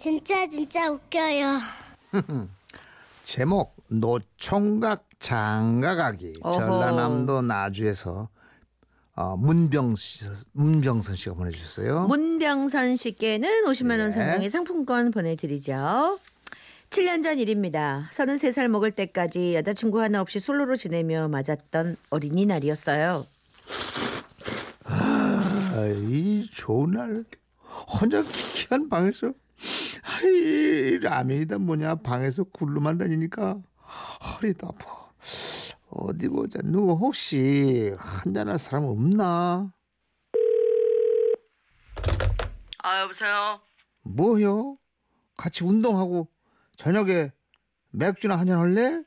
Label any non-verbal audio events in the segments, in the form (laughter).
진짜 진짜 웃겨요. (laughs) 제목 노총각 장가가기 어허. 전라남도 나주에서 어, 문병 씨, 문병선 씨가 보내주셨어요. 문병선 씨께는 50만 원 네. 상당의 상품권 보내드리죠. 7년 전 일입니다. 33살 먹을 때까지 여자친구 하나 없이 솔로로 지내며 맞았던 어린이날이었어요. 아 이 좋은 날 혼자 기키한 방에서 아이 라면이다 뭐냐 방에서 굴러만 다니니까 허리도 아파 어디 보자 누구 혹시 한잔할 사람 없나 아 여보세요. 뭐요 같이 운동하고 저녁에 맥주나 한잔 할래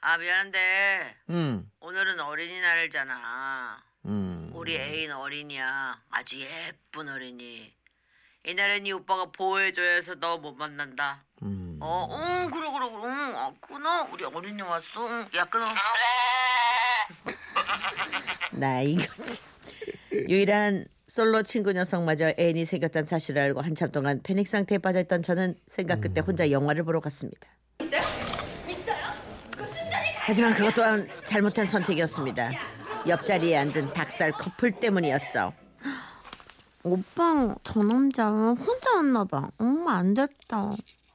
아 미안한데 응 오늘은 어린이날이잖아. 음. 우리 애인 어린이야. 아주 예쁜 어린이. 이날은 이 오빠가 보호해줘야 해서 너 못 만난다. 음. 어, 응, 그래, 그래, 그래. 응, 아, 끊어. 우리 어린이 왔어. 응, 야, 끊어. (laughs) 나 이거지. 유일한 솔로 친구 녀석마저 애인이 생겼다는 사실을 알고 한참 동안 패닉 상태에 빠져있던 저는 생각 끝에 혼자 영화를 보러 갔습니다. 하지만 그것 또한 잘못한 선택이었습니다. 옆자리에 앉은 닭살 커플 때문이었죠. 오빠 저 남자 혼자 왔나 봐. 엄마 안 됐다.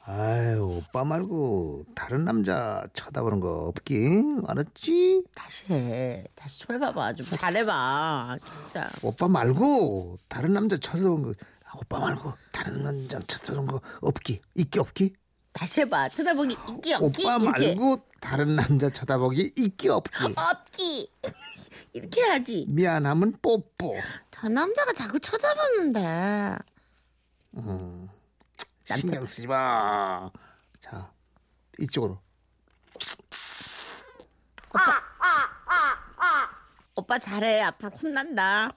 아유 오빠 말고 다른 남자 쳐다보는 거 없기 알았지? 다시 해. 다시 좀 해봐봐. 좀 잘해봐. 진짜. 오빠 말고 다른 남자 쳐다보는 거 아, 오빠 말고 다른 남자 쳐다보는 거 없기 있기 없기? 다시 해봐. 쳐다보기 있기 없기. 오빠 이렇게. 말고 다른 남자 쳐다보기 있기 없기 (laughs) 없기. (laughs) 이렇게 해야지. 미안하면 뽀뽀 저 남자가 자꾸 쳐다보는데. 신경 쓰지 마. 자 이쪽으로 오빠 잘해. 앞으로 혼난다.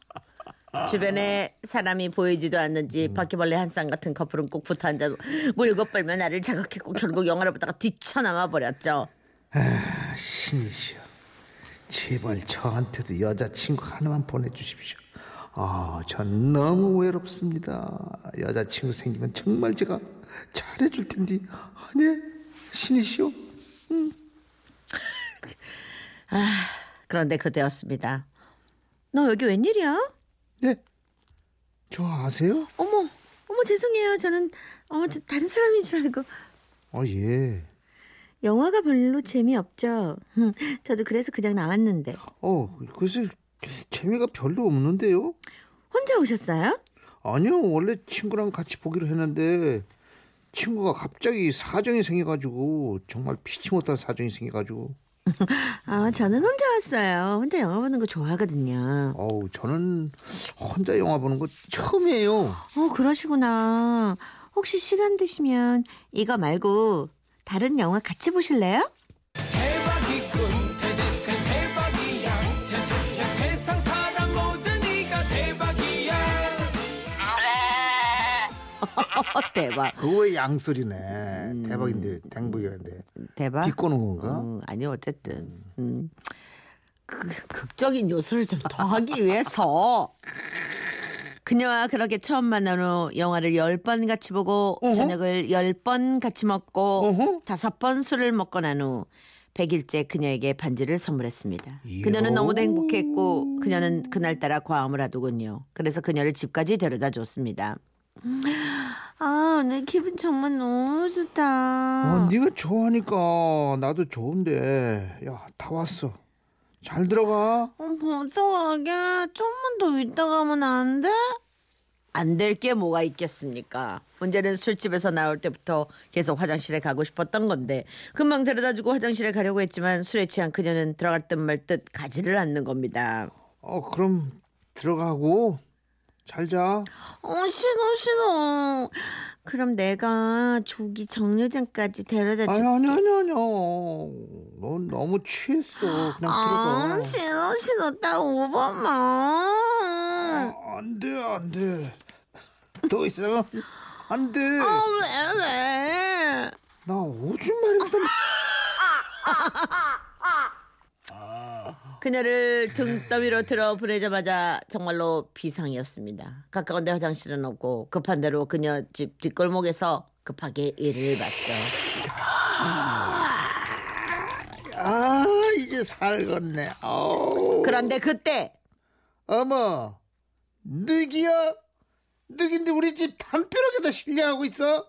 주변에 사람이 보이지도 않는지 바퀴벌레 한 쌍 같은 커플은 꼭 붙어 앉아 물고 빨며 나를 자극했고 결국 영화를 보다가 뒤쳐나와 버렸죠. 아, 신이시여 제발 저한테도 여자친구 하나만 보내주십시오. 아, 전 너무 외롭습니다. 여자친구 생기면 정말 제가 잘해줄 텐데, (laughs) 아, 네, 신이시여. 그런데 그때였습니다. 너 여기 웬일이야? 네, 저 아세요? 어머, 어머 죄송해요. 저는 어 저- 다른 사람인 줄 알고 아, 예. 영화가 별로 재미없죠. 흠, 저도 그래서 그냥 나왔는데 어, 글쎄 재미가 별로 없는데요. 혼자 오셨어요? 아니요, 원래 친구랑 같이 보기로 했는데 친구가 갑자기 사정이 생겨가지고 정말 피치 못한 사정이 생겨가지고 (laughs) 아 저는 혼자 왔어요. 혼자 영화 보는 거 좋아하거든요. 어우 저는 혼자 영화 보는 거 처음이에요. 어 그러시구나. 혹시 시간 되시면 이거 말고 다른 영화 같이 보실래요? (laughs) 대박. 그거 왜 양소리네. 대박인데 댕북이라는데 대박. 비꼬는 건가? 음, 아니 어쨌든 음. 그 극적인 요소를 좀 더하기 위해서 그녀와 그렇게 처음 만난 후 영화를 열번 같이 보고 어허. 저녁을 열번 같이 먹고. 다섯 번 술을 먹고 난 후 100일째 그녀에게 반지를 선물했습니다. 그녀는 너무도 행복했고 그녀는 그날따라 과음을 하더군요. 그래서 그녀를 집까지 데려다 줬습니다. 아 오늘 기분 정말 너무 좋다. 어, 네가 좋아하니까 나도 좋은데 야 다 왔어. 잘 들어가. 어, 가게? 좀만 더 있다 가면 안 돼? 안 될 게 뭐가 있겠습니까? 문제는 술집에서 나올 때부터 계속 화장실에 가고 싶었던 건데 금방 데려다주고 화장실에 가려고 했지만 술에 취한 그녀는 들어갈 듯 말 듯 가지를 않는 겁니다. 어 그럼 들어가고 잘 자. 어 싫어 싫어. 그럼 내가 조기 정류장까지 데려다 줄게. 아니 아니 아니 아니야. 넌 너무 취했어. 그냥 아 들어가. 싫어 싫어 딱 5번만. 아, 안 돼, 안 돼. (laughs) 더 있어. 안 돼. 아 왜 왜? 나 오줌 마렵다. 그녀를 등더미로 들어 보내자마자 정말로 비상이었습니다. 가까운 데 화장실은 없고 급한 대로 그녀 집 뒷골목에서 급하게 일을 봤죠. 아 이제 살겠네. 아우. 그런데 그때 어머, 늑이야? 늑인데 우리 집 담벼락에다 실려하고 있어?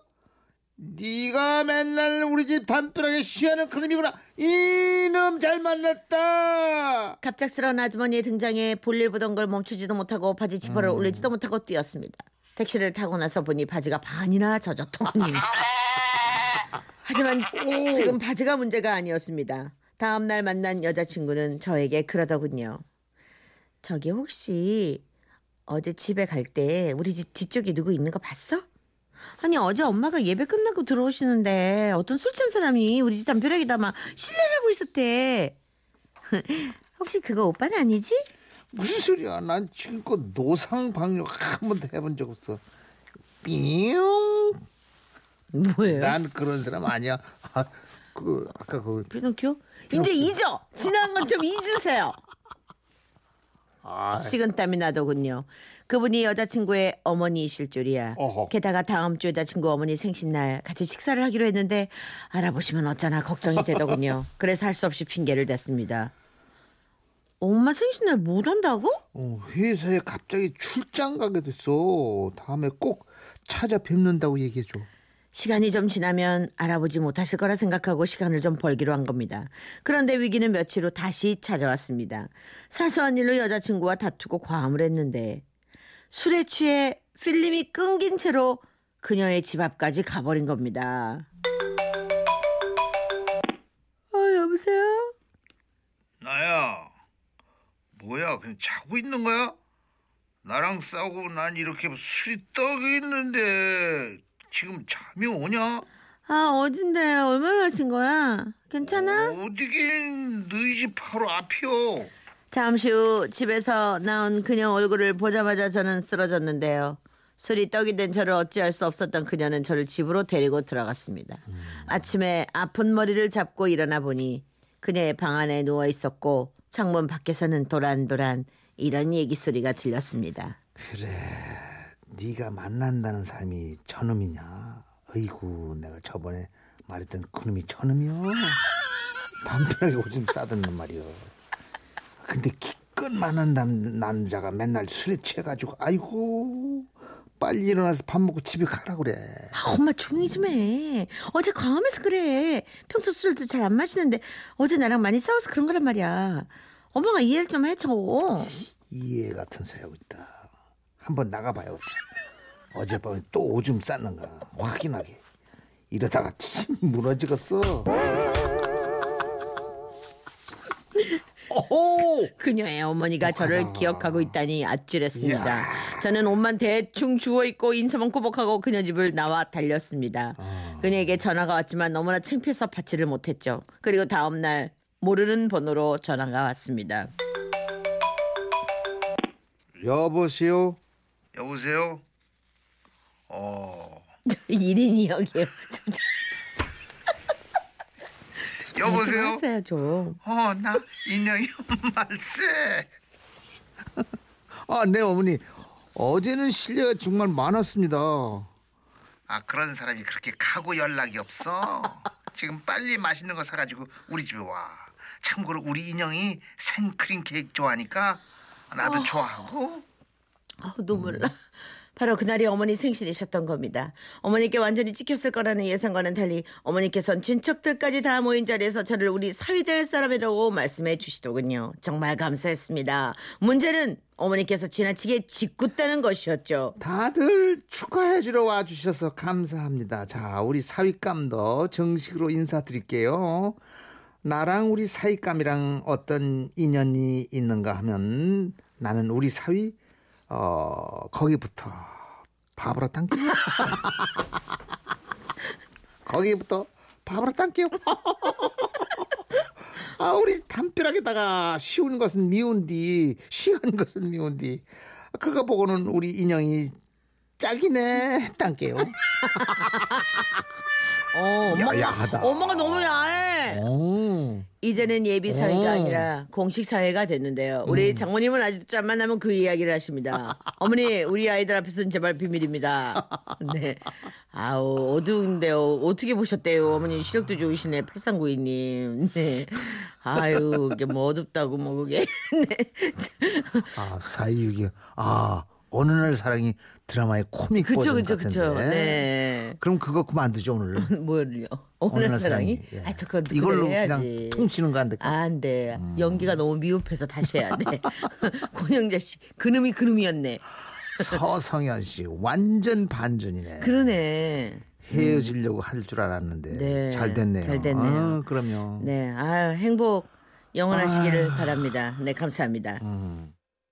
네가 맨날 우리 집 담벼락에 쉬하는 그놈이구나. 이놈 잘 만났다. 갑작스러운 아주머니의 등장에 볼일 보던 걸 멈추지도 못하고 바지 지퍼를 올리지도 못하고 뛰었습니다. 택시를 타고 나서 보니 바지가 반이나 젖었더군요. (laughs) 하지만 지금 바지가 문제가 아니었습니다. 다음 날 만난 여자친구는 저에게 그러더군요. 저기 혹시 어제 집에 갈 때 우리 집 뒤쪽에 누구 있는 거 봤어? 아니 어제 엄마가 예배 끝나고 들어오시는데 어떤 술 취한 사람이 우리 집 담벼락에다 막 실례하고 있었대. (laughs) 혹시 그거 오빠는 아니지? 무슨 소리야? 난 지금껏 노상 방역 한 번도 해본 적 없어. 띵. 뭐예요? 난 그런 사람 아니야. 아, 그 아까 그 피노키오? 이제 잊어. 지난 건 좀 잊으세요. 아, 식은땀이 나더군요. 그분이 여자친구의 어머니이실 줄이야. 어허. 게다가 다음 주 여자친구 어머니 생신날 같이 식사를 하기로 했는데 알아보시면 어쩌나 걱정이 되더군요. (laughs) 그래서 할 수 없이 핑계를 댔습니다. 엄마 생신날 못 온다고? 어, 회사에 갑자기 출장 가게 됐어. 다음에 꼭 찾아뵙는다고 얘기해줘. 시간이 좀 지나면 알아보지 못하실 거라 생각하고 시간을 좀 벌기로 한 겁니다. 그런데 위기는 며칠 후 다시 찾아왔습니다. 사소한 일로 여자친구와 다투고 과음을 했는데 술에 취해 필름이 끊긴 채로 그녀의 집 앞까지 가버린 겁니다. 어, 여보세요? 나야. 뭐야? 그냥 자고 있는 거야? 나랑 싸우고 난 이렇게 술이 떡이 있는데 지금 잠이 오냐? 아, 어딘데? 얼마나 하신 거야? 괜찮아? 어디긴 너희 집 바로 앞이요. 잠시 후 집에서 나온 그녀 얼굴을 보자마자 저는 쓰러졌는데요. 술이 떡이 된 저를 어찌할 수 없었던 그녀는 저를 집으로 데리고 들어갔습니다. 아침에 아픈 머리를 잡고 일어나 보니 그녀의 방 안에 누워 있었고 창문 밖에서는 도란도란 이런 얘기 소리가 들렸습니다. 그래. 네가 만난다는 사람이 저놈이냐? 어이구, 내가 저번에 말했던 그놈이 저놈이요. 담벼락에 (laughs) 오줌 싸드는 말이요. 근데 기껏 만난 남, 남자가 맨날 술에 취해가지고 아이고 빨리 일어나서 밥 먹고 집에 가라 그래. 아, 엄마 조용히 좀 해. 어제 과음해서 그래. 평소 술도 잘 안 마시는데 어제 나랑 많이 싸워서 그런 거란 말이야. 엄마가 이해를 좀 해줘. 이해 같은 소리 하고 있다. 한번 나가봐요. 어젯밤에 또 오줌 쌌는가 확인하게. 이러다가 침 무너지겠어. 오호! 그녀의 어머니가 저를 아. 기억하고 있다니 아찔했습니다. 저는 옷만 대충 주워 입고 인사만 꾸벅하고 그녀 집을 나와 달렸습니다. 아. 그녀에게 전화가 왔지만 너무나 창피해서 받지를 못했죠. 그리고 다음 날 모르는 번호로 전화가 왔습니다. 여보세요? 여보세요? 어. (laughs) 1인 이역이에요. 좀, 좀 여보세요? 하세요 좀. 어, 나 인형이 말세. 아, 네 어머니. 어제는 실례가 정말 많았습니다. 아 그런 사람이 그렇게 가고 연락이 없어. 지금 빨리 맛있는 거 사가지고 우리 집에 와. 참고로 우리 인형이 생크림 케이크 좋아하니까 나도 좋아하고. 아, 눈물 나. (laughs) 바로 그날이 어머니 생신이셨던 겁니다. 어머니께 완전히 찍혔을 거라는 예상과는 달리 어머니께선 친척들까지 다 모인 자리에서 저를 우리 사위 될 사람이라고 말씀해 주시더군요. 정말 감사했습니다. 문제는 어머니께서 지나치게 짓궂다는 것이었죠. 다들 축하해 주러 와 주셔서 감사합니다. 자, 우리 사윗감도 정식으로 인사드릴게요. 나랑 우리 사윗감이랑 어떤 인연이 있는가 하면 나는 우리 사위, 어, 거기부터 밥으로 당겨. (laughs) 거기부터 밥으로 당겨. 아, 우리 담벼락에다가 쉬운 것은 미운디, 쉬운 것은 미운디. 그거 보고는 우리 인형이 짝이네, 땅게요. (laughs) 어, 엄마가, 야하다. 엄마가 너무 야해. 오. 이제는 예비 사회가 오. 아니라 공식 사회가 됐는데요. 우리 장모님은 아직도 짬 만 나면 그 이야기를 하십니다. 어머니, 우리 아이들 앞에서는 제발 비밀입니다. (laughs) 네. 아우 어두운데요. 어떻게 보셨대요? 어머님 시력도 좋으시네. 8392님. 네. 아유 이게 뭐 어둡다고 뭐 그게. (laughs) 네. 아 사이육이 아 어느 날 사랑이 드라마의 코믹 그쵸 버전 그쵸 같은데. 그쵸. 네. 그럼 그거 그만두죠 오늘. (laughs) 뭘요? 어느 오늘 날 사랑이? 예. 아, 그건 또 이걸로 그냥 해야지. 퉁치는 거안 될까? 안 돼. 음. 연기가 너무 미흡해서 다시 해야 돼. (laughs) 권영자 씨, 그놈이 그놈이었네. 서성현 씨 완전 반전이네. 그러네. 헤어지려고 할줄 알았는데 네, 잘 됐네요. 잘 됐네요. 아, 그럼요. 네, 아 행복 영원하시기를 바랍니다. 네, 감사합니다. 음.